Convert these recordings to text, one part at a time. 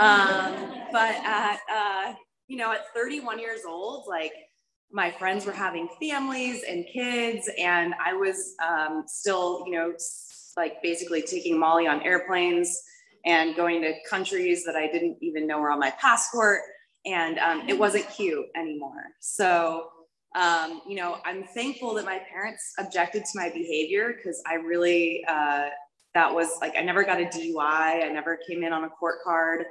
Um, but at, uh, you know, at 31 years old, like my friends were having families and kids, and I was um, still, you know, like basically taking Molly on airplanes and going to countries that I didn't even know were on my passport. And um, it wasn't cute anymore. So, um, you know, I'm thankful that my parents objected to my behavior because I really, uh, that was like, I never got a DUI. I never came in on a court card.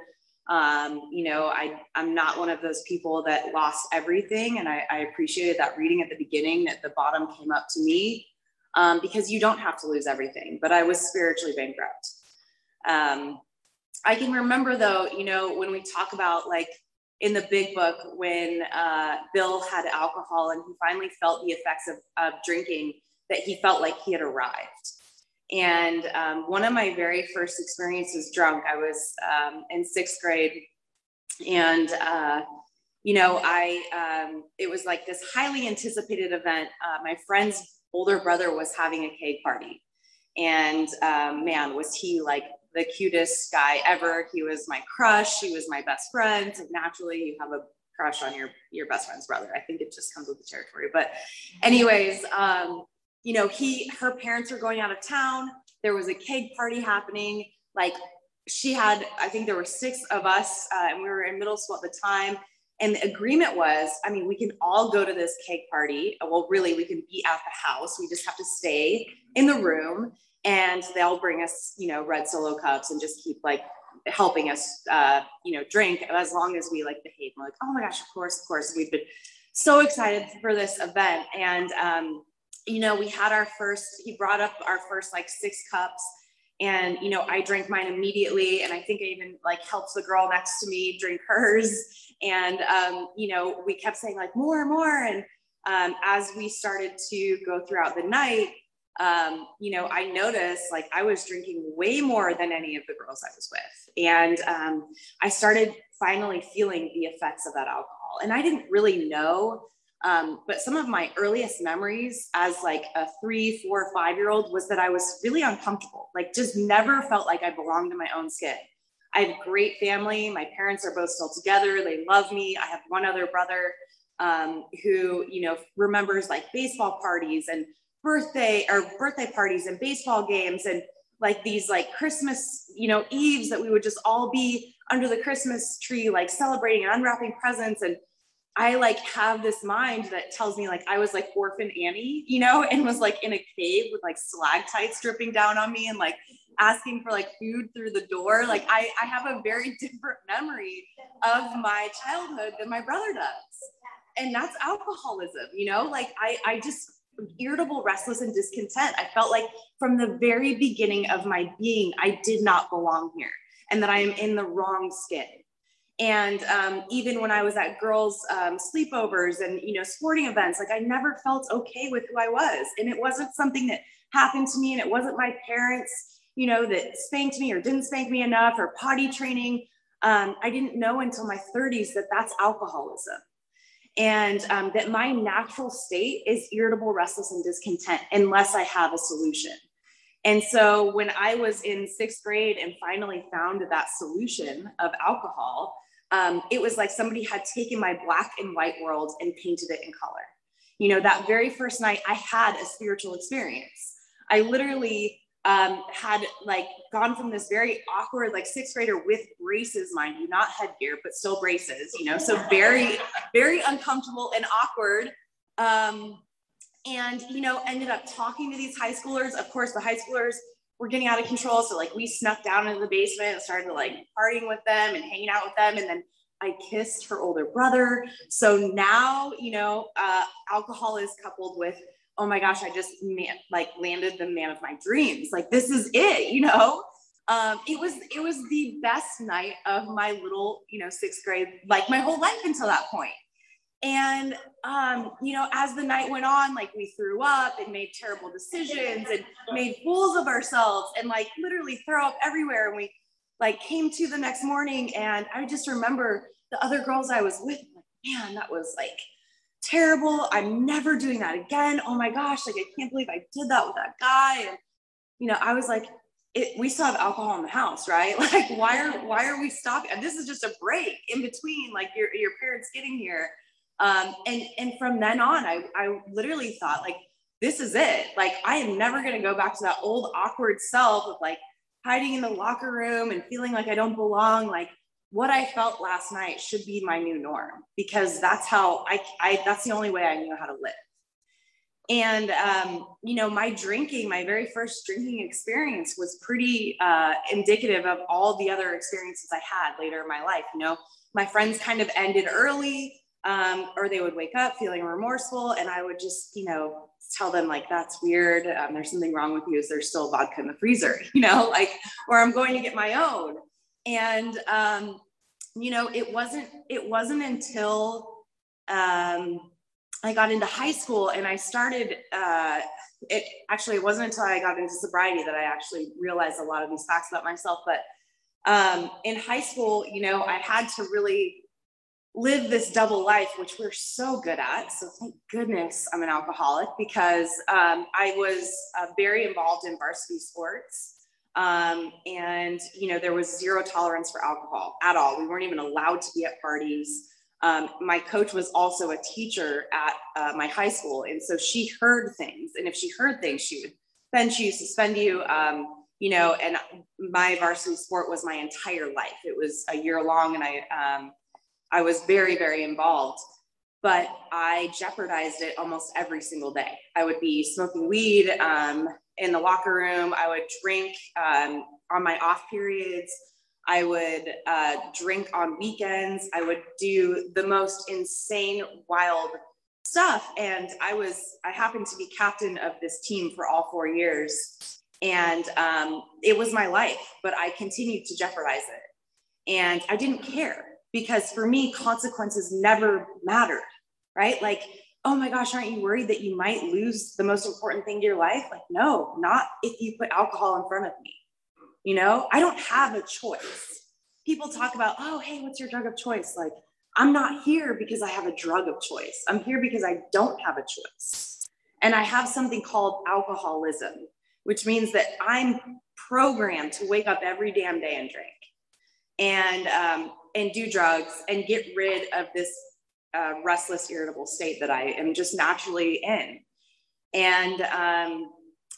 Um, you know, I, I'm not one of those people that lost everything. And I, I appreciated that reading at the beginning that the bottom came up to me um, because you don't have to lose everything. But I was spiritually bankrupt. Um, I can remember though, you know, when we talk about like in the big book when uh, Bill had alcohol and he finally felt the effects of, of drinking, that he felt like he had arrived. And um, one of my very first experiences drunk, I was um, in sixth grade, and uh, you know, I um, it was like this highly anticipated event. Uh, my friend's older brother was having a cake party, and um, man, was he like the cutest guy ever. He was my crush. He was my best friend. So naturally, you have a crush on your your best friend's brother. I think it just comes with the territory. But, anyways, um, you know, he her parents were going out of town. There was a cake party happening. Like she had, I think there were six of us, uh, and we were in middle school at the time. And the agreement was, I mean, we can all go to this cake party. Well, really, we can be at the house. We just have to stay in the room and they'll bring us, you know, red solo cups and just keep like helping us, uh, you know, drink as long as we like behave. We're like, oh my gosh, of course, of course. We've been so excited for this event. And, um, you know, we had our first, he brought up our first like six cups and, you know, I drank mine immediately. And I think I even like helped the girl next to me drink hers. And, um, you know, we kept saying like more, more. And um, as we started to go throughout the night, um, you know, I noticed like I was drinking way more than any of the girls I was with. And um, I started finally feeling the effects of that alcohol. And I didn't really know. Um, but some of my earliest memories as like a three, four, five year old was that I was really uncomfortable, like just never felt like I belonged in my own skin. I have great family. My parents are both still together. They love me. I have one other brother um, who, you know, remembers like baseball parties and birthday or birthday parties and baseball games and like these like Christmas, you know, eves that we would just all be under the Christmas tree, like celebrating and unwrapping presents. And I like have this mind that tells me like I was like orphan Annie, you know, and was like in a cave with like stalactites dripping down on me and like asking for like food through the door. Like I, I have a very different memory of my childhood than my brother does. And that's alcoholism, you know, like I, I just irritable, restless, and discontent. I felt like from the very beginning of my being, I did not belong here and that I am in the wrong skin. And um, even when I was at girls' um, sleepovers and you know sporting events, like I never felt okay with who I was, and it wasn't something that happened to me, and it wasn't my parents, you know, that spanked me or didn't spank me enough or potty training. Um, I didn't know until my 30s that that's alcoholism and um, that my natural state is irritable, restless, and discontent unless I have a solution. And so when I was in sixth grade and finally found that solution of alcohol, um, it was like somebody had taken my black and white world and painted it in color. You know, that very first night, I had a spiritual experience. I literally um, had like gone from this very awkward, like sixth grader with braces, mind you, not headgear, but still braces, you know, so very, very uncomfortable and awkward. Um, and, you know, ended up talking to these high schoolers. Of course, the high schoolers were getting out of control. So, like, we snuck down into the basement and started like partying with them and hanging out with them. And then I kissed her older brother. So now, you know, uh, alcohol is coupled with oh my gosh, I just man, like landed the man of my dreams. Like this is it, you know. Um, it was it was the best night of my little, you know, sixth grade, like my whole life until that point. And um, you know, as the night went on, like we threw up and made terrible decisions and made fools of ourselves and like literally throw up everywhere. And we like came to the next morning, and I just remember the other girls I was with. Like, man, that was like terrible. I'm never doing that again. Oh my gosh, like I can't believe I did that with that guy. And you know, I was like, it, we still have alcohol in the house, right? Like, why are why are we stopping? And this is just a break in between, like your your parents getting here. Um, and and from then on, I I literally thought like this is it. Like I am never gonna go back to that old awkward self of like hiding in the locker room and feeling like I don't belong. Like what I felt last night should be my new norm because that's how I, I that's the only way I knew how to live. And, um, you know, my drinking, my very first drinking experience was pretty uh, indicative of all the other experiences I had later in my life. You know, my friends kind of ended early um, or they would wake up feeling remorseful. And I would just, you know, tell them like, that's weird. Um, there's something wrong with you. Is there still vodka in the freezer? You know, like, or I'm going to get my own. And, um, you know, it wasn't, it wasn't until, um, I got into high school and I started, uh, it actually it wasn't until I got into sobriety that I actually realized a lot of these facts about myself. But um, in high school, you know, I had to really live this double life, which we're so good at. So thank goodness I'm an alcoholic because um, I was uh, very involved in varsity sports. Um, and, you know, there was zero tolerance for alcohol at all. We weren't even allowed to be at parties. Um, my coach was also a teacher at uh, my high school. And so she heard things. And if she heard things, she would then she would suspend you. Um, you know, and my varsity sport was my entire life. It was a year long, and I um, I was very very involved. But I jeopardized it almost every single day. I would be smoking weed um, in the locker room. I would drink um, on my off periods. I would uh, drink on weekends. I would do the most insane, wild stuff. And I was, I happened to be captain of this team for all four years. And um, it was my life, but I continued to jeopardize it. And I didn't care because for me, consequences never mattered, right? Like, oh my gosh, aren't you worried that you might lose the most important thing to your life? Like, no, not if you put alcohol in front of me. You know, I don't have a choice. People talk about, oh, hey, what's your drug of choice? Like, I'm not here because I have a drug of choice. I'm here because I don't have a choice. And I have something called alcoholism, which means that I'm programmed to wake up every damn day and drink and um, and do drugs and get rid of this uh, restless, irritable state that I am just naturally in. And um,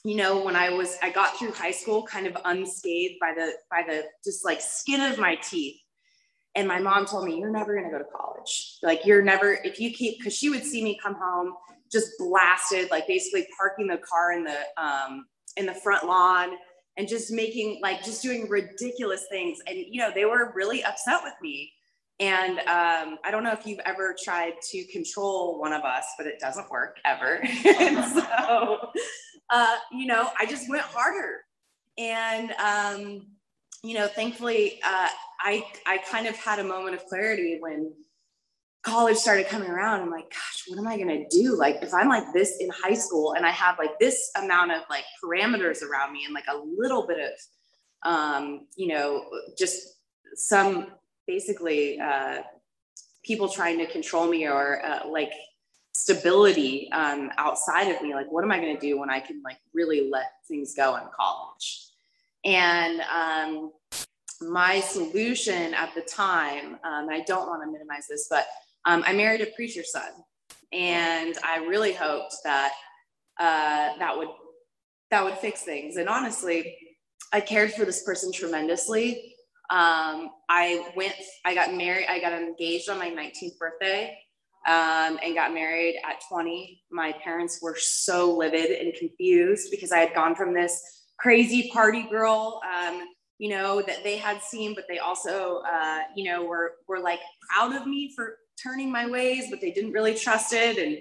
you know, when I was, I got through high school kind of unscathed by the, by the just like skin of my teeth. And my mom told me, you're never going to go to college. Like, you're never, if you keep, because she would see me come home just blasted, like basically parking the car in the, um, in the front lawn and just making, like, just doing ridiculous things. And, you know, they were really upset with me. And um, I don't know if you've ever tried to control one of us, but it doesn't work ever. and so, uh, you know, I just went harder. And, um, you know, thankfully, uh, I, I kind of had a moment of clarity when college started coming around. I'm like, gosh, what am I to do? Like, if I'm like this in high school and I have like this amount of like parameters around me and like a little bit of, um, you know, just some basically uh, people trying to control me or uh, like stability um, outside of me like what am i to do when i can like really let things go in college and um, my solution at the time um, i don't want to minimize this but um, i married a preacher's son and i really hoped that uh, that would that would fix things and honestly i cared for this person tremendously um, i went i got married i got engaged on my 19th birthday um, and got married at 20. My parents were so livid and confused because I had gone from this crazy party girl, um, you know, that they had seen, but they also, uh, you know, were were like proud of me for turning my ways, but they didn't really trust it. And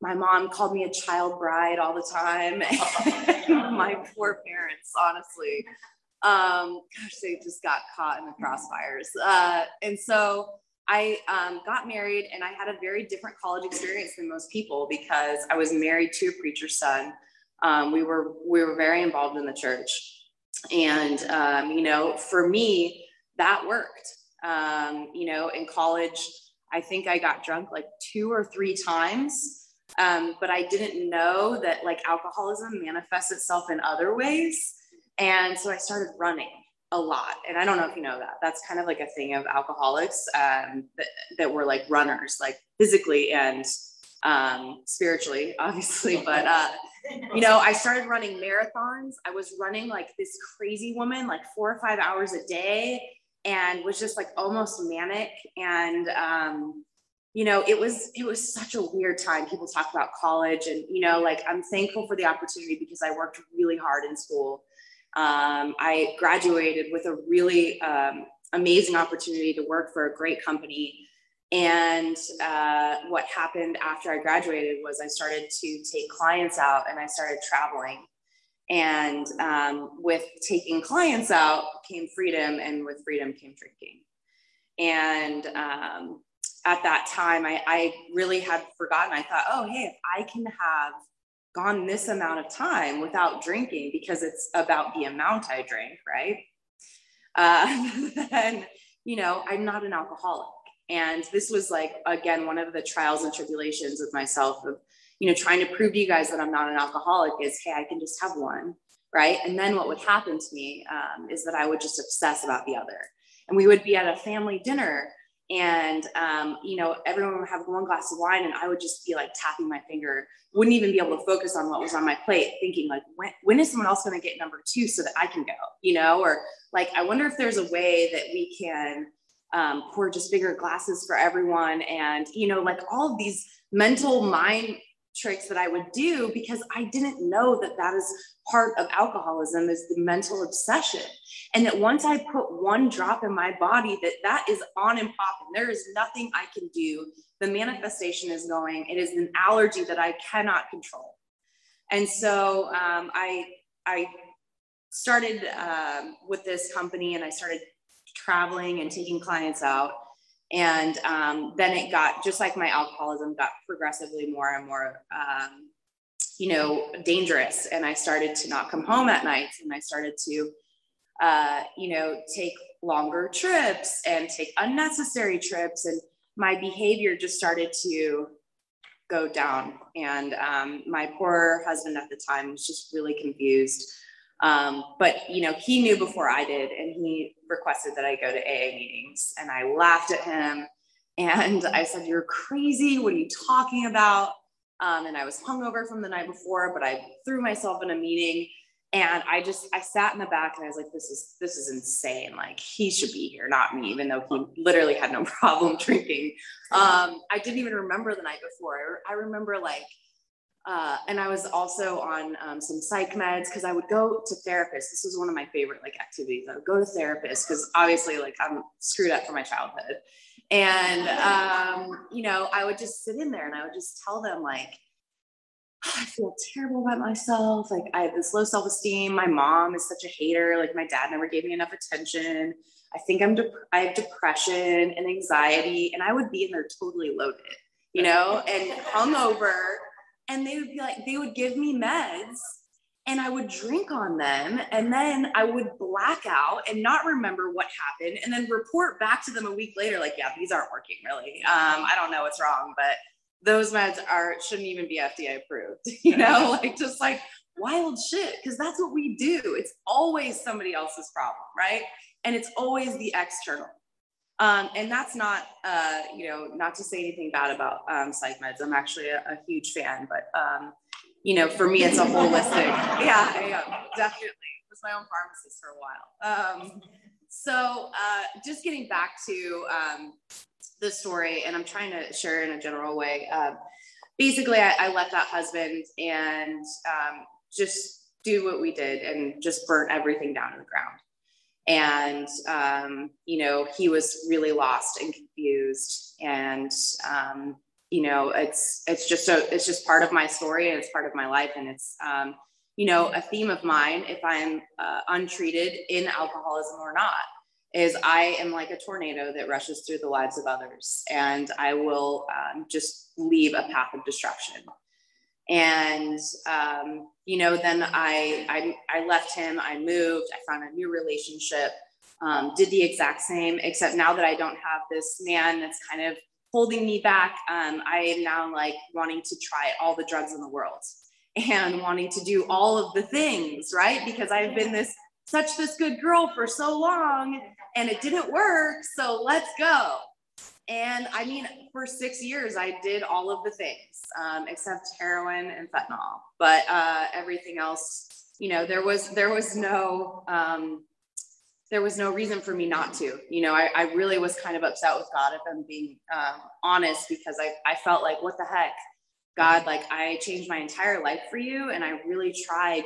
my mom called me a child bride all the time. my poor parents, honestly. Um, gosh, they just got caught in the crossfires. Uh, and so I um, got married and I had a very different college experience than most people because I was married to a preacher's son. Um, we were we were very involved in the church, and um, you know, for me, that worked. Um, you know, in college, I think I got drunk like two or three times, um, but I didn't know that like alcoholism manifests itself in other ways. And so I started running a lot. And I don't know if you know that. That's kind of like a thing of alcoholics um, that, that were like runners, like physically and um, spiritually, obviously. But, uh, you know, I started running marathons. I was running like this crazy woman, like four or five hours a day, and was just like almost manic. And, um, you know, it was it was such a weird time. People talk about college, and you know, like I'm thankful for the opportunity because I worked really hard in school um, I graduated with a really um, amazing opportunity to work for a great company. And uh, what happened after I graduated was I started to take clients out and I started traveling. And um, with taking clients out came freedom, and with freedom came drinking. And um, at that time, I, I really had forgotten. I thought, oh, hey, if I can have gone this amount of time without drinking because it's about the amount I drink, right? Uh, then, you know, I'm not an alcoholic. And this was like, again, one of the trials and tribulations with myself of, you know, trying to prove to you guys that I'm not an alcoholic is, hey, I can just have one, right? And then what would happen to me um, is that I would just obsess about the other. And we would be at a family dinner and um, you know everyone would have one glass of wine and i would just be like tapping my finger wouldn't even be able to focus on what was on my plate thinking like when, when is someone else going to get number two so that i can go you know or like i wonder if there's a way that we can um, pour just bigger glasses for everyone and you know like all of these mental mind tricks that i would do because i didn't know that that is part of alcoholism is the mental obsession. And that once i put one drop in my body that that is on and popping. There is nothing i can do. The manifestation is going. It is an allergy that i cannot control. And so um, i i started um, with this company and i started traveling and taking clients out and um, then it got just like my alcoholism got progressively more and more um, you know, dangerous. And I started to not come home at nights and I started to, uh, you know, take longer trips and take unnecessary trips. And my behavior just started to go down. And um, my poor husband at the time was just really confused. Um, but you know, he knew before I did, and he requested that I go to AA meetings. And I laughed at him, and I said, "You're crazy! What are you talking about?" Um, and I was hungover from the night before, but I threw myself in a meeting and I just I sat in the back and I was like, this is this is insane. Like he should be here, not me, even though he literally had no problem drinking. Um, I didn't even remember the night before. I remember like uh, and I was also on um, some psych meds because I would go to therapists. This was one of my favorite like activities. I would go to therapists because obviously like I'm screwed up from my childhood, and, um, you know, I would just sit in there and I would just tell them, like, oh, I feel terrible about myself. Like, I have this low self esteem. My mom is such a hater. Like, my dad never gave me enough attention. I think I'm, de- I have depression and anxiety. And I would be in there totally loaded, you know, and hungover. And they would be like, they would give me meds and I would drink on them. And then I would black out and not remember what happened and then report back to them a week later like yeah these aren't working really. Um, I don't know what's wrong but those meds are shouldn't even be FDA approved you know like just like wild shit because that's what we do. It's always somebody else's problem right? And it's always the external um, and that's not uh, you know not to say anything bad about um, psych meds I'm actually a, a huge fan but um, you know, for me, it's a holistic. Yeah, definitely. I was my own pharmacist for a while. Um, so uh, just getting back to um, the story, and I'm trying to share in a general way. Uh, basically, I, I, left that husband and just do what we did and just burn everything down to the ground. And, um, you know, he was really lost and confused. And, um, you know it's it's just a it's just part of my story and it's part of my life. And it's um, you know a theme of mine if i'm uh, untreated in alcoholism or not is i am like a tornado that rushes through the lives of others. And i will um, just leave a path of destruction and um, you know then I, I i left him i moved i found a new relationship um, did the exact same except now that i don't have this man that's kind of holding me back. Um, I am now like wanting to try all the drugs in the world and wanting to do all of the things, right? Because I've been this such this good girl for so long and it didn't work. So let's go. And I mean, for six years, I did all of the things um, except heroin and fentanyl, but uh, everything else, you know, there was there was no um, there was no reason for me not to. You know, I, I really was kind of upset with God if I'm being um, honest because I I felt like what the heck, God, like I changed my entire life for you, and I really tried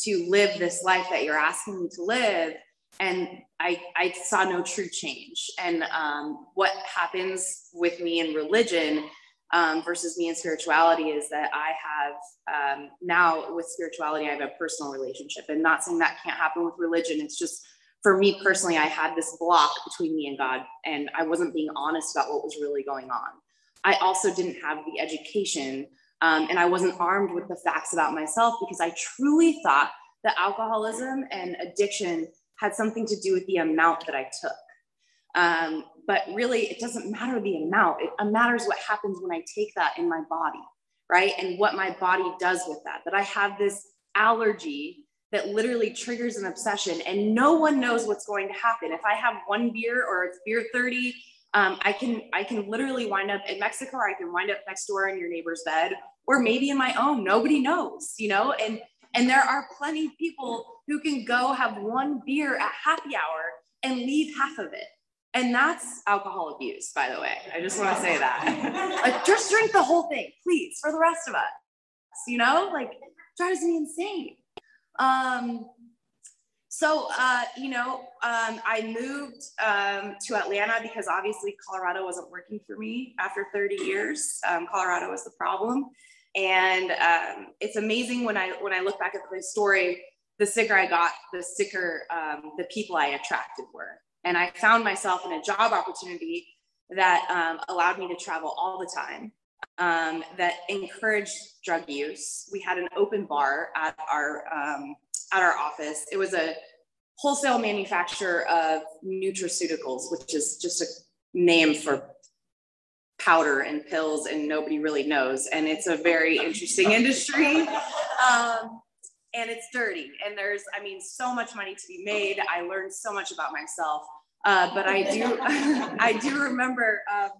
to live this life that you're asking me to live and I, I saw no true change. And um, what happens with me in religion um, versus me in spirituality is that I have um, now with spirituality, I have a personal relationship. And not saying that can't happen with religion. It's just for me personally, I had this block between me and God, and I wasn't being honest about what was really going on. I also didn't have the education, um, and I wasn't armed with the facts about myself because I truly thought that alcoholism and addiction had something to do with the amount that I took. Um, but really, it doesn't matter the amount. It matters what happens when I take that in my body, right? And what my body does with that. That I have this allergy that literally triggers an obsession, and no one knows what's going to happen. If I have one beer or it's beer 30, um, I can I can literally wind up in Mexico, or I can wind up next door in your neighbor's bed, or maybe in my own. Nobody knows, you know. And and there are plenty of people who can go have one beer at happy hour and leave half of it. And that's alcohol abuse, by the way. I just want to say that. like, just drink the whole thing, please, for the rest of us. You know, like, drives me insane. Um, so, uh, you know, um, I moved um, to Atlanta because obviously Colorado wasn't working for me after 30 years. Um, Colorado was the problem. And um, it's amazing when I when I look back at the story, the sicker I got, the sicker um, the people I attracted were. And I found myself in a job opportunity that um, allowed me to travel all the time, um, that encouraged drug use. We had an open bar at our um, at our office. It was a wholesale manufacturer of nutraceuticals, which is just a name for powder and pills and nobody really knows. And it's a very interesting industry. Um, and it's dirty. And there's, I mean, so much money to be made. I learned so much about myself. Uh, but I do, I do remember, um,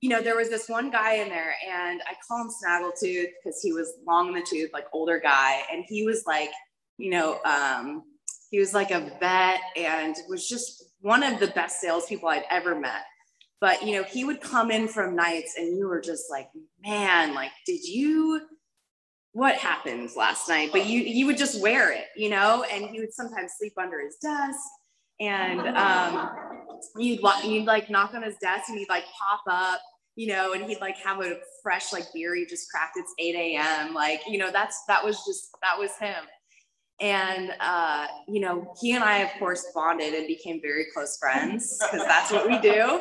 you know, there was this one guy in there, and I call him Snaggletooth because he was long in the tooth, like older guy, and he was like, you know, um, he was like a vet and was just one of the best salespeople I'd ever met. But you know, he would come in from nights and you were just like, man, like, did you what happened last night? But you you would just wear it, you know, and he would sometimes sleep under his desk. And um, you'd you'd like knock on his desk and he'd like pop up, you know, and he'd like have a fresh like beer he just cracked. It's 8 a.m. Like, you know, that's that was just that was him. And, uh, you know, he and I, of course, bonded and became very close friends because that's what we do.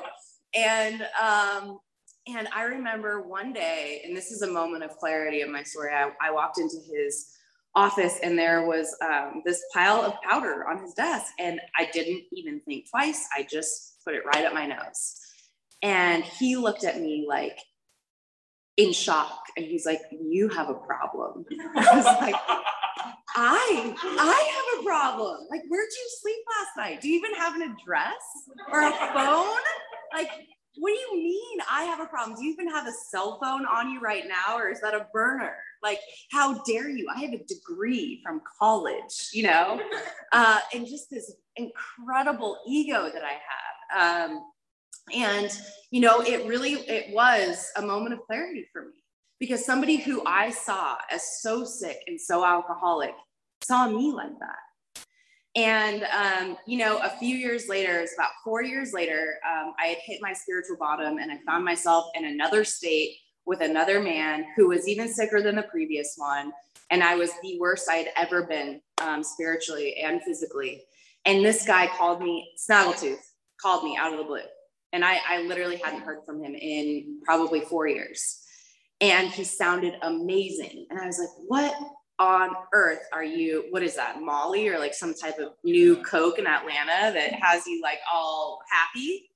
And um, and I remember one day, and this is a moment of clarity in my story. I, I walked into his office and there was um, this pile of powder on his desk, and I didn't even think twice. I just put it right up my nose. And he looked at me like in shock, and he's like, "You have a problem." I was like, I I have a problem. Like, where'd you sleep last night? Do you even have an address or a phone? Like, what do you mean I have a problem? Do you even have a cell phone on you right now, or is that a burner? Like, how dare you? I have a degree from college, you know, uh, and just this incredible ego that I have. Um, and you know, it really it was a moment of clarity for me because somebody who I saw as so sick and so alcoholic saw me like that. And, um, you know, a few years later, it's about four years later, um, I had hit my spiritual bottom and I found myself in another state with another man who was even sicker than the previous one. And I was the worst I had ever been um, spiritually and physically. And this guy called me, Snaggletooth, called me out of the blue. And I, I literally hadn't heard from him in probably four years. And he sounded amazing. And I was like, what on earth are you what is that molly or like some type of new coke in atlanta that has you like all happy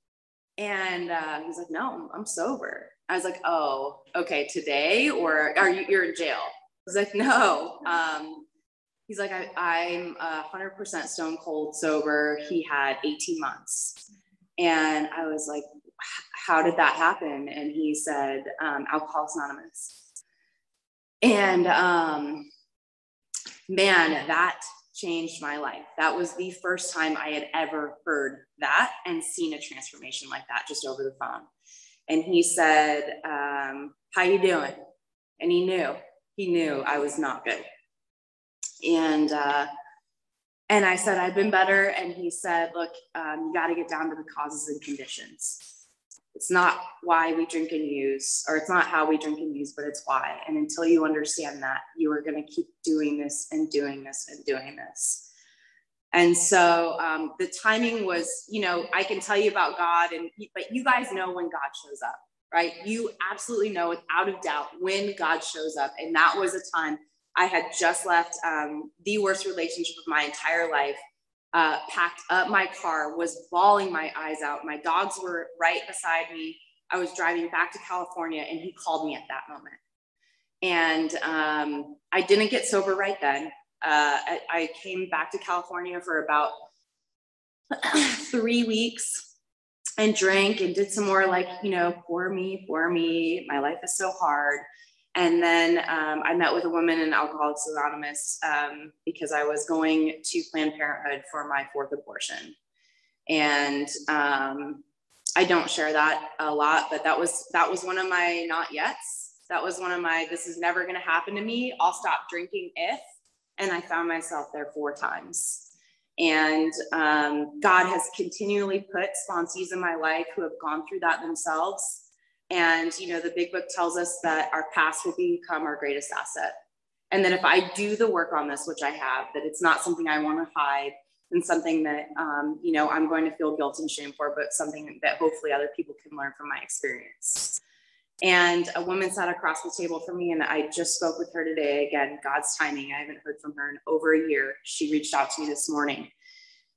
and uh, he's like no i'm sober i was like oh okay today or are you you're in jail i was like no um, he's like, I, I'm hundred percent stone cold sober. He had 18 months. And I was like, how did that happen? And he said, um, Alcoholics Anonymous. And um, man, that changed my life. That was the first time I had ever heard that and seen a transformation like that just over the phone. And he said, um, "How you doing?" And he knew, he knew I was not good. And uh, and I said, "I've been better." And he said, "Look, um, you got to get down to the causes and conditions." It's not why we drink and use, or it's not how we drink and use, but it's why. And until you understand that, you are going to keep doing this and doing this and doing this. And so um, the timing was, you know, I can tell you about God, and but you guys know when God shows up, right? You absolutely know without a doubt when God shows up, and that was a time I had just left um, the worst relationship of my entire life uh, packed up my car, was bawling my eyes out. My dogs were right beside me. I was driving back to California and he called me at that moment. And um, I didn't get sober right then. Uh, I, I, came back to California for about three weeks and drank and did some more like, you know, for me, for me. My life is so hard. And then um, I met with a woman in Alcoholics Anonymous um, because I was going to Planned Parenthood for my fourth abortion. And um, I don't share that a lot, but that was that was one of my not yets. That was one of my this is never going to happen to me. I'll stop drinking if. And I found myself there four times. And um, God has continually put sponsees in my life who have gone through that themselves and, you know, the big book tells us that our past will become our greatest asset. And that if I do the work on this, which I have, that it's not something I want to hide and something that, um, you know, I'm going to feel guilt and shame for, but something that hopefully other people can learn from my experience. And a woman sat across the table from me, and I just spoke with her today. Again, God's timing. I haven't heard from her in over a year. She reached out to me this morning.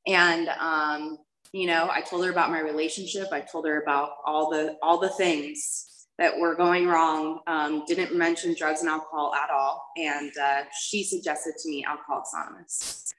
And um, you know i told her about my relationship i told her about all the all the things that were going wrong um, didn't mention drugs and alcohol at all and uh, she suggested to me alcoholics anonymous.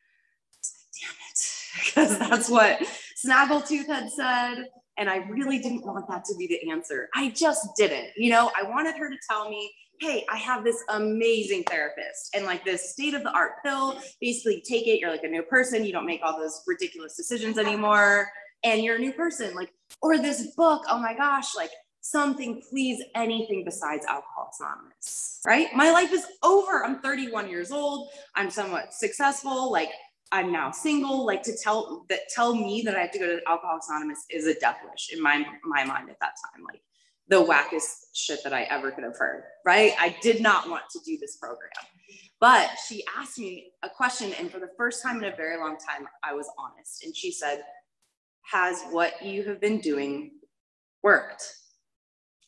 Damn it. Because that's what snaggletooth had said and i really didn't want that to be the answer. I just didn't you know i wanted her to tell me hey, I have this amazing therapist and like this state of the art pill. Basically, take it, you're like a new person, you don't make all those ridiculous decisions anymore, and you're a new person. Like, or this book, oh my gosh, like something, please, anything besides Alcoholics Anonymous, right? My life is over. I'm 31 years old, I'm somewhat successful. Like, I'm now single. Like to tell that tell me that I have to go to Alcoholics Anonymous is a death wish in my my mind at that time. Like the wackest shit that I ever could have heard, right? I did not want to do this program. But she asked me a question, and for the first time in a very long time, I was honest. And she said, Has what you have been doing worked?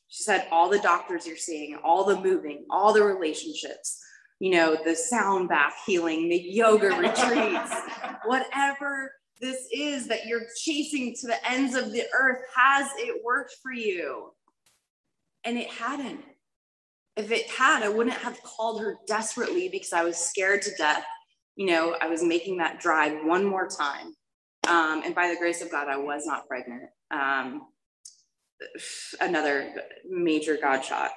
She said, All the doctors you're seeing, all the moving, all the relationships, you know, the sound bath healing, the yoga retreats, whatever this is that you're chasing to the ends of the earth, has it worked for you? And it hadn't. If it had, I wouldn't have called her desperately because I was scared to death. You know, I was making that drive one more time. Um, and by the grace of God, I was not pregnant. Um, another major God shot.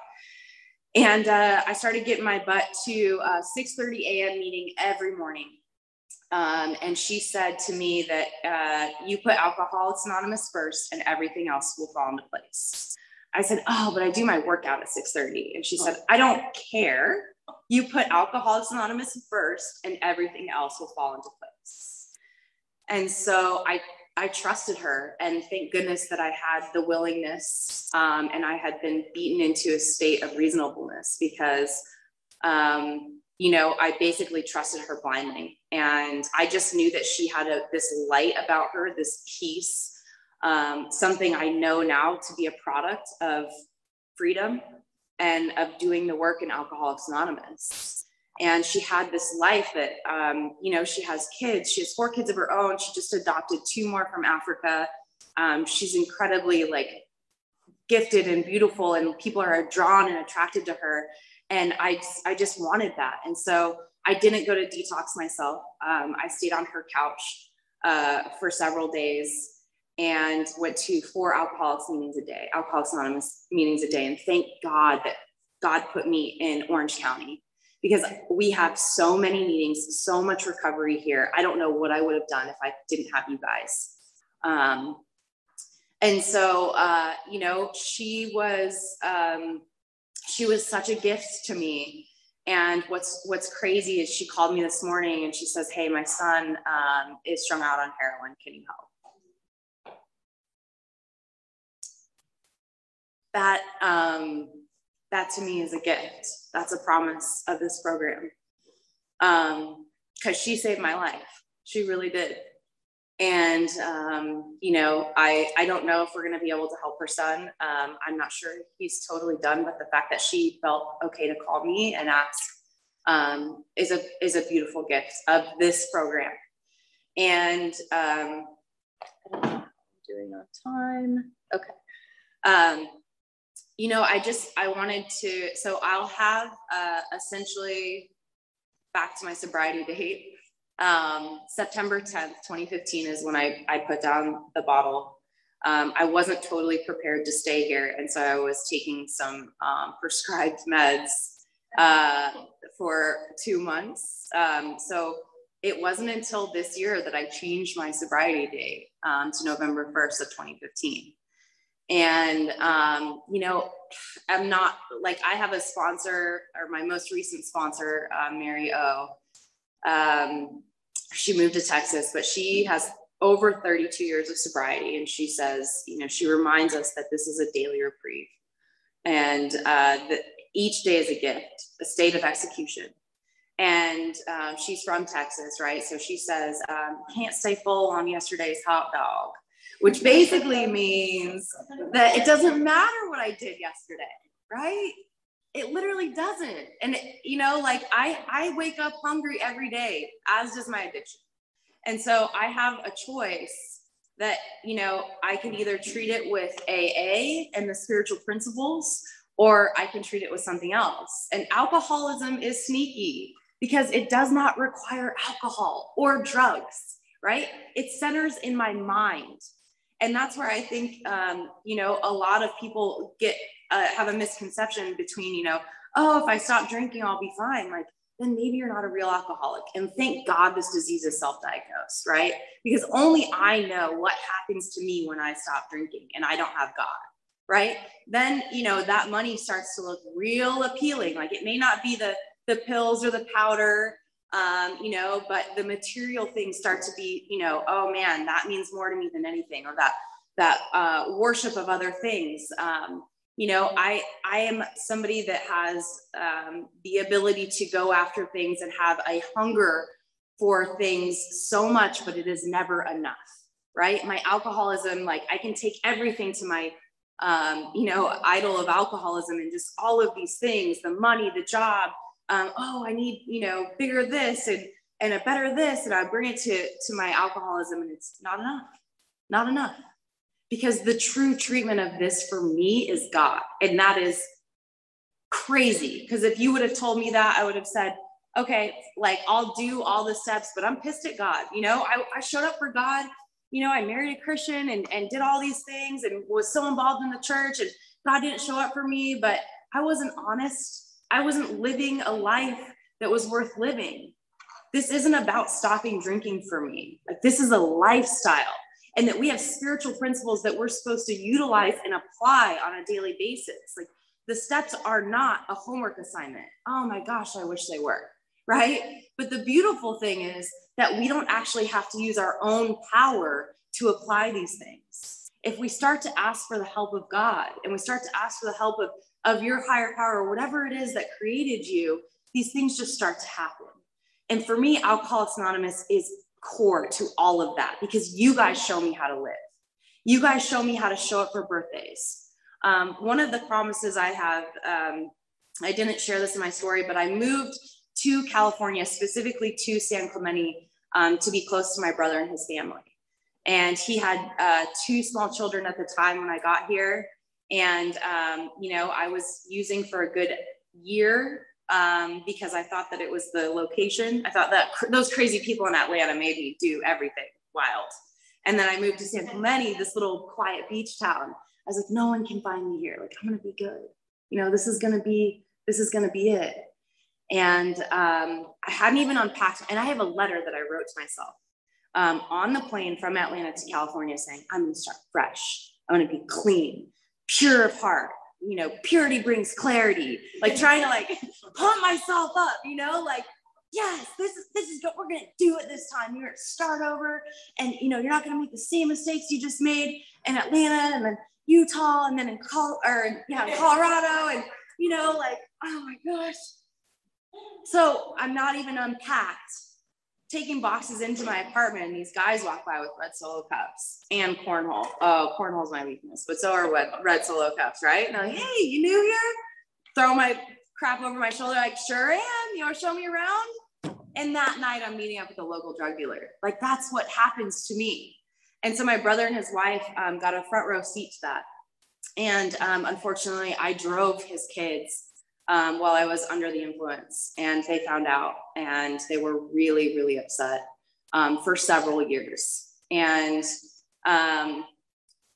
And uh, I started getting my butt to a 6:30 a.m. meeting every morning. Um, and she said to me that uh, you put Alcoholics Anonymous first, and everything else will fall into place. I said, "Oh, but I do my workout at 6:30." And she said, "I don't care. You put Alcoholics Anonymous first and everything else will fall into place." And so I I trusted her, and thank goodness that I had the willingness, um, and I had been beaten into a state of reasonableness because, um, you know, I basically trusted her blindly, and I just knew that she had a, this light about her, this peace, um, something I know now to be a product of freedom and of doing the work in Alcoholics Anonymous. And she had this life that, um, you know, she has kids. She has four kids of her own. She just adopted two more from Africa. Um, she's incredibly like gifted and beautiful, and people are drawn and attracted to her. And I, I just wanted that. And so I didn't go to detox myself. Um, I stayed on her couch uh, for several days and went to four alcoholics meetings a day, alcoholics anonymous meetings a day. And thank God that God put me in Orange County because we have so many meetings, so much recovery here. I don't know what I would have done if I didn't have you guys. Um, and so, uh, you know, she was um, she was such a gift to me. And what's what's crazy is she called me this morning and she says, "Hey, my son um, is strung out on heroin. Can you help?" That um, that to me is a gift. That's a promise of this program. Um, because she saved my life. She really did. And um, you know, I I don't know if we're gonna be able to help her son. Um, I'm not sure he's totally done, but the fact that she felt okay to call me and ask um, is a is a beautiful gift of this program. And um, I don't know how I'm doing on time. Okay. Um, you know, I just I wanted to. So I'll have uh, essentially back to my sobriety date um, September 10th, 2015 is when I, I put down the bottle. Um, I wasn't totally prepared to stay here. And so I was taking some um, prescribed meds uh, for two months. Um, so it wasn't until this year that I changed my sobriety date um, to November 1st of 2015. And, um, you know, I'm not like I have a sponsor or my most recent sponsor, uh, Mary O. Um, she moved to Texas, but she has over 32 years of sobriety. And she says, you know, she reminds us that this is a daily reprieve and uh, that each day is a gift, a state of execution. And um, she's from Texas, right? So she says, um, can't stay full on yesterday's hot dog, which basically means that it doesn't matter what I did yesterday, right? it literally doesn't. And it, you know like i i wake up hungry every day as does my addiction. And so i have a choice that you know i can either treat it with aa and the spiritual principles or i can treat it with something else. And alcoholism is sneaky because it does not require alcohol or drugs right? It centers in my mind and that's where i think um, you know a lot of people get uh, have a misconception between, you know, oh, if I stop drinking, I'll be fine. Like, then maybe you're not a real alcoholic. And thank God this disease is self diagnosed, right? Because only I know what happens to me when I stop drinking and I don't have God, right? Then, you know, that money starts to look real appealing. Like, it may not be the, the pills or the powder, um, you know, but the material things start to be, you know, oh man, that means more to me than anything, or that that uh, worship of other things. Um, you know i i am somebody that has um, the ability to go after things and have a hunger for things so much but it is never enough right my alcoholism like i can take everything to my um, you know idol of alcoholism and just all of these things the money the job um, oh i need you know bigger this and and a better this and i bring it to to my alcoholism and it's not enough not enough because the true treatment of this for me is God. And that is crazy. Because if you would have told me that, I would have said, okay, like I'll do all the steps, but I'm pissed at God. You know, I, I showed up for God. You know, I married a Christian and, and did all these things and was so involved in the church, and God didn't show up for me, but I wasn't honest. I wasn't living a life that was worth living. This isn't about stopping drinking for me. Like, this is a lifestyle and that we have spiritual principles that we're supposed to utilize and apply on a daily basis. Like the steps are not a homework assignment. Oh my gosh, I wish they were, right? But the beautiful thing is that we don't actually have to use our own power to apply these things. If we start to ask for the help of God and we start to ask for the help of, of your higher power, or whatever it is that created you, these things just start to happen. And for me, Alcoholics Anonymous is core to all of that because you guys show me how to live. You guys show me how to show up for birthdays. Um, one of the promises I have, um, I didn't share this in my story, but I moved to California, specifically to San Clemente, um, to be close to my brother and his family. And he had uh, two small children at the time when I got here. And, um, you know, I was using for a good year um, because I thought that it was the location. I thought that cr- those crazy people in Atlanta made me do everything wild. And then I moved to San Clemente, this little quiet beach town. I was like, no one can find me here. Like, I'm gonna be good. You know, this is gonna be, this is gonna be it. And um, I hadn't even unpacked, and I have a letter that I wrote to myself um, on the plane from Atlanta to California saying, I'm gonna start fresh. I'm gonna be clean, pure of heart. You know, purity brings clarity. Like trying to like pump myself up, you know, like yes, this is this is what we're gonna do it this time. You're gonna start over, and you know you're not gonna make the same mistakes you just made in Atlanta and then Utah and then in Col or yeah Colorado and you know like oh my gosh. So I'm not even unpacked, taking boxes into my apartment, and these guys walk by with red solo cups and cornhole. Oh, cornhole's my weakness, but so are red, red solo cups, right? And I'm like, hey, you new here? Throw my crap over my shoulder, like, sure am. You to show me around? And that night, I'm meeting up with a local drug dealer. Like, that's what happens to me. And so my brother and his wife um, got a front row seat to that. And um, unfortunately, I drove his kids um, while I was under the influence, and they found out, and they were really, really upset um, for several years. And um,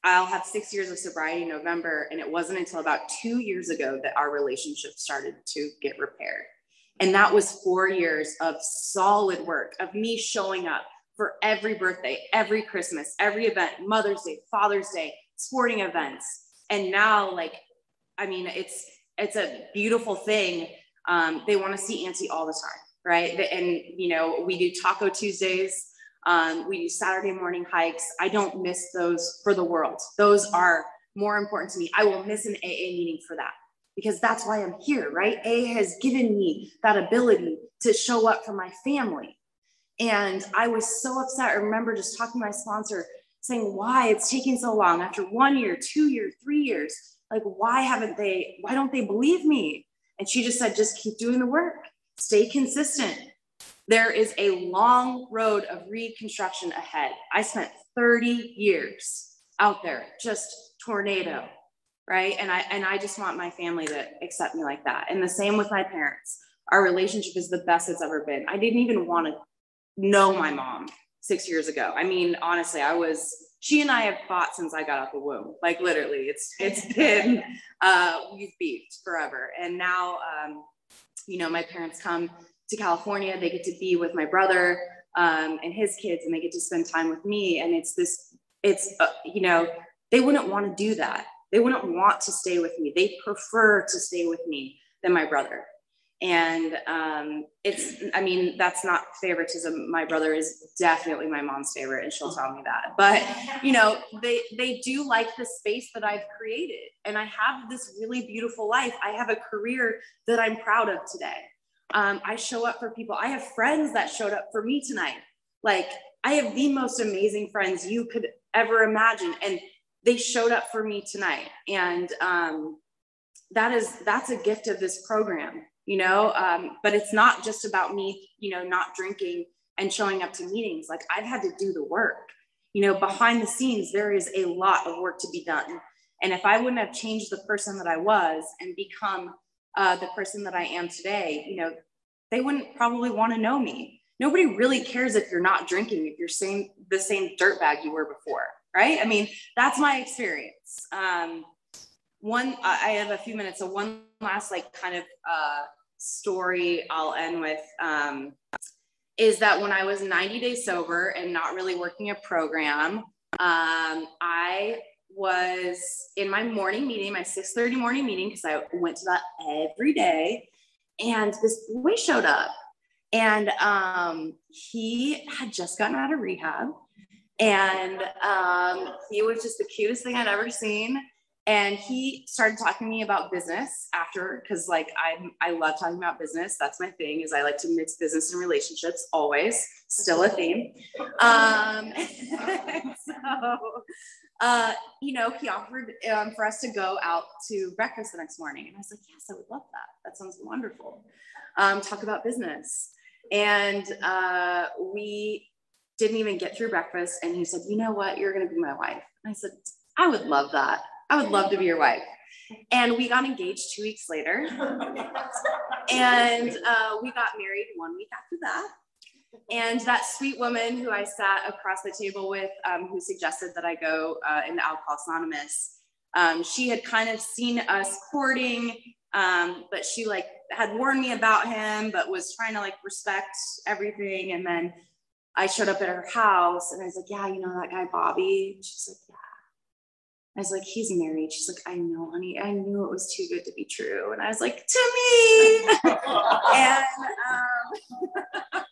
I'll have six years of sobriety in November. And it wasn't until about two years ago that our relationship started to get repaired. And that was four years of solid work, of me showing up for every birthday, every Christmas, every event, Mother's Day, Father's Day, sporting events. And now, like, I mean, it's it's a beautiful thing. Um, they want to see Auntie all the time, right? And you know, we do Taco Tuesdays. Um, we do Saturday morning hikes. I don't miss those for the world. Those are more important to me. I will miss an AA meeting for that because that's why I'm here, right? AA has given me that ability to show up for my family. And I was so upset. I remember just talking to my sponsor saying, why it's taking so long after one year, two years, three years. Like, why haven't they, why don't they believe me? And she just said, just keep doing the work, stay consistent, there is a long road of reconstruction ahead. I spent 30 years out there, just tornado, right? And I and I just want my family to accept me like that. And the same with my parents. Our relationship is the best it's ever been. I didn't even want to know my mom six years ago. I mean, honestly, I was she and I have fought since I got out the womb. Like literally, it's it's been uh, we've beefed forever. And now, um, you know, my parents come to California. They get to be with my brother um, and his kids, and they get to spend time with me. And it's this, it's, uh, you know, they wouldn't want to do that. They wouldn't want to stay with me. They prefer to stay with me than my brother. And um, it's, I mean, that's not favoritism. My brother is definitely my mom's favorite, and she'll tell me that. But you know, they they do like the space that I've created, and I have this really beautiful life. I have a career that I'm proud of today. Um, I show up for people. I have friends that showed up for me tonight. Like I have the most amazing friends you could ever imagine, and they showed up for me tonight. And um, that is that's a gift of this program, you know. Um, but it's not just about me, you know, not drinking and showing up to meetings. Like I've had to do the work. You know, behind the scenes, there is a lot of work to be done. And if I wouldn't have changed the person that I was and become uh, the person that I am today, you know, they wouldn't probably want to know me. Nobody really cares if you're not drinking, if you're same the same dirtbag you were before, right? I mean, that's my experience. Um, one, I have a few minutes, so one last like kind of uh, story I'll end with um, is that when I was 90 days sober and not really working a program, um, I was in my morning meeting, my 6:30 morning meeting, because I went to that every day. And this boy showed up, and um, he had just gotten out of rehab, and um, he was just the cutest thing I'd ever seen. And he started talking to me about business after, because like I I love talking about business. That's my thing. Is I like to mix business and relationships always. Still a theme. Um, so uh, you know, he offered um, for us to go out to breakfast the next morning. And I was like, yes, I would love that. That sounds wonderful. Um, talk about business. And uh, we didn't even get through breakfast. And he said, you know what? You're going to be my wife. And I said, I would love that. I would love to be your wife. And we got engaged two weeks later. and uh, we got married one week after that. And that sweet woman who I sat across the table with, um, who suggested that I go uh, into Alcoholics Anonymous, um, she had kind of seen us courting, um, but she like had warned me about him, but was trying to like respect everything. And then I showed up at her house and I was like, yeah, you know that guy Bobby? she's like, yeah. I was like, he's married. She's like, I know, honey. I knew it was too good to be true. And I was like, to me. and um,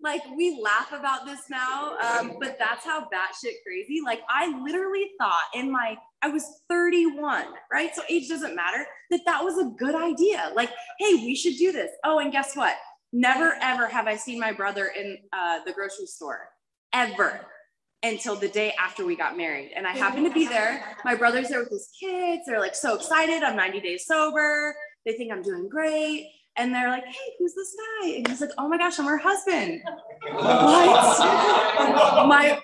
like we laugh about this now, um, but that's how batshit crazy. Like I literally thought in my, I was 31, right? So age doesn't matter. That that was a good idea. Like, hey, we should do this. Oh, and guess what? Never ever have I seen my brother in uh, the grocery store ever until the day after we got married. And I happened to be there. My brother's there with his kids. They're like so excited. I'm 90 days sober. They think I'm doing great and they're like, "Hey, who's this guy?" And he's like, "Oh my gosh, I'm her husband." what? my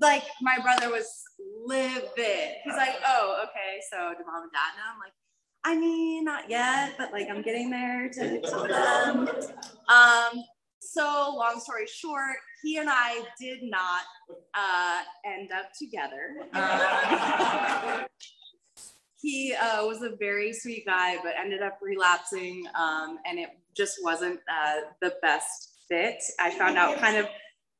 like my brother was livid. He's like, "Oh, okay, so do mom and dad now. I'm like, "I mean, not yet, but like I'm getting there to tell them." Um, so long story short, he and I did not uh, end up together. Uh, he uh, was a very sweet guy, but ended up relapsing, um, and it just wasn't uh, the best fit. I found out kind of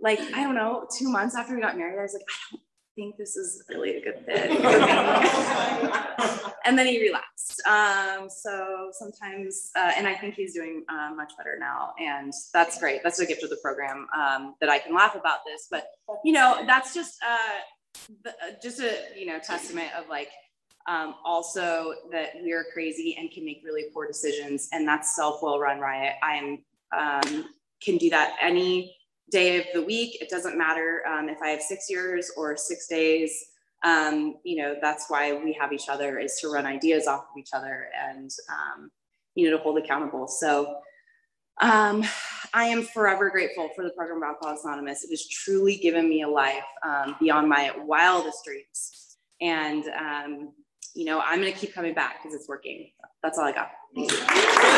like I don't know, two months after we got married, I was like, I don't think this is really a good fit. and then he relapsed. Um, so sometimes, uh, and I think he's doing uh, much better now, and that's great. That's a gift of the program um, that I can laugh about this. But you know, that's just uh, the, just a you know testament of like um, also that we are crazy and can make really poor decisions, and that's self will run riot. I am um, can do that any day of the week. It doesn't matter um, if I have six years or six days. Um, you know that's why we have each other is to run ideas off of each other and um, you know to hold accountable. So. Um, I am forever grateful for the program of Alcoholics Anonymous. It has truly given me a life um, beyond my wildest dreams. And um, you know, I'm going to keep coming back because it's working. That's all I got.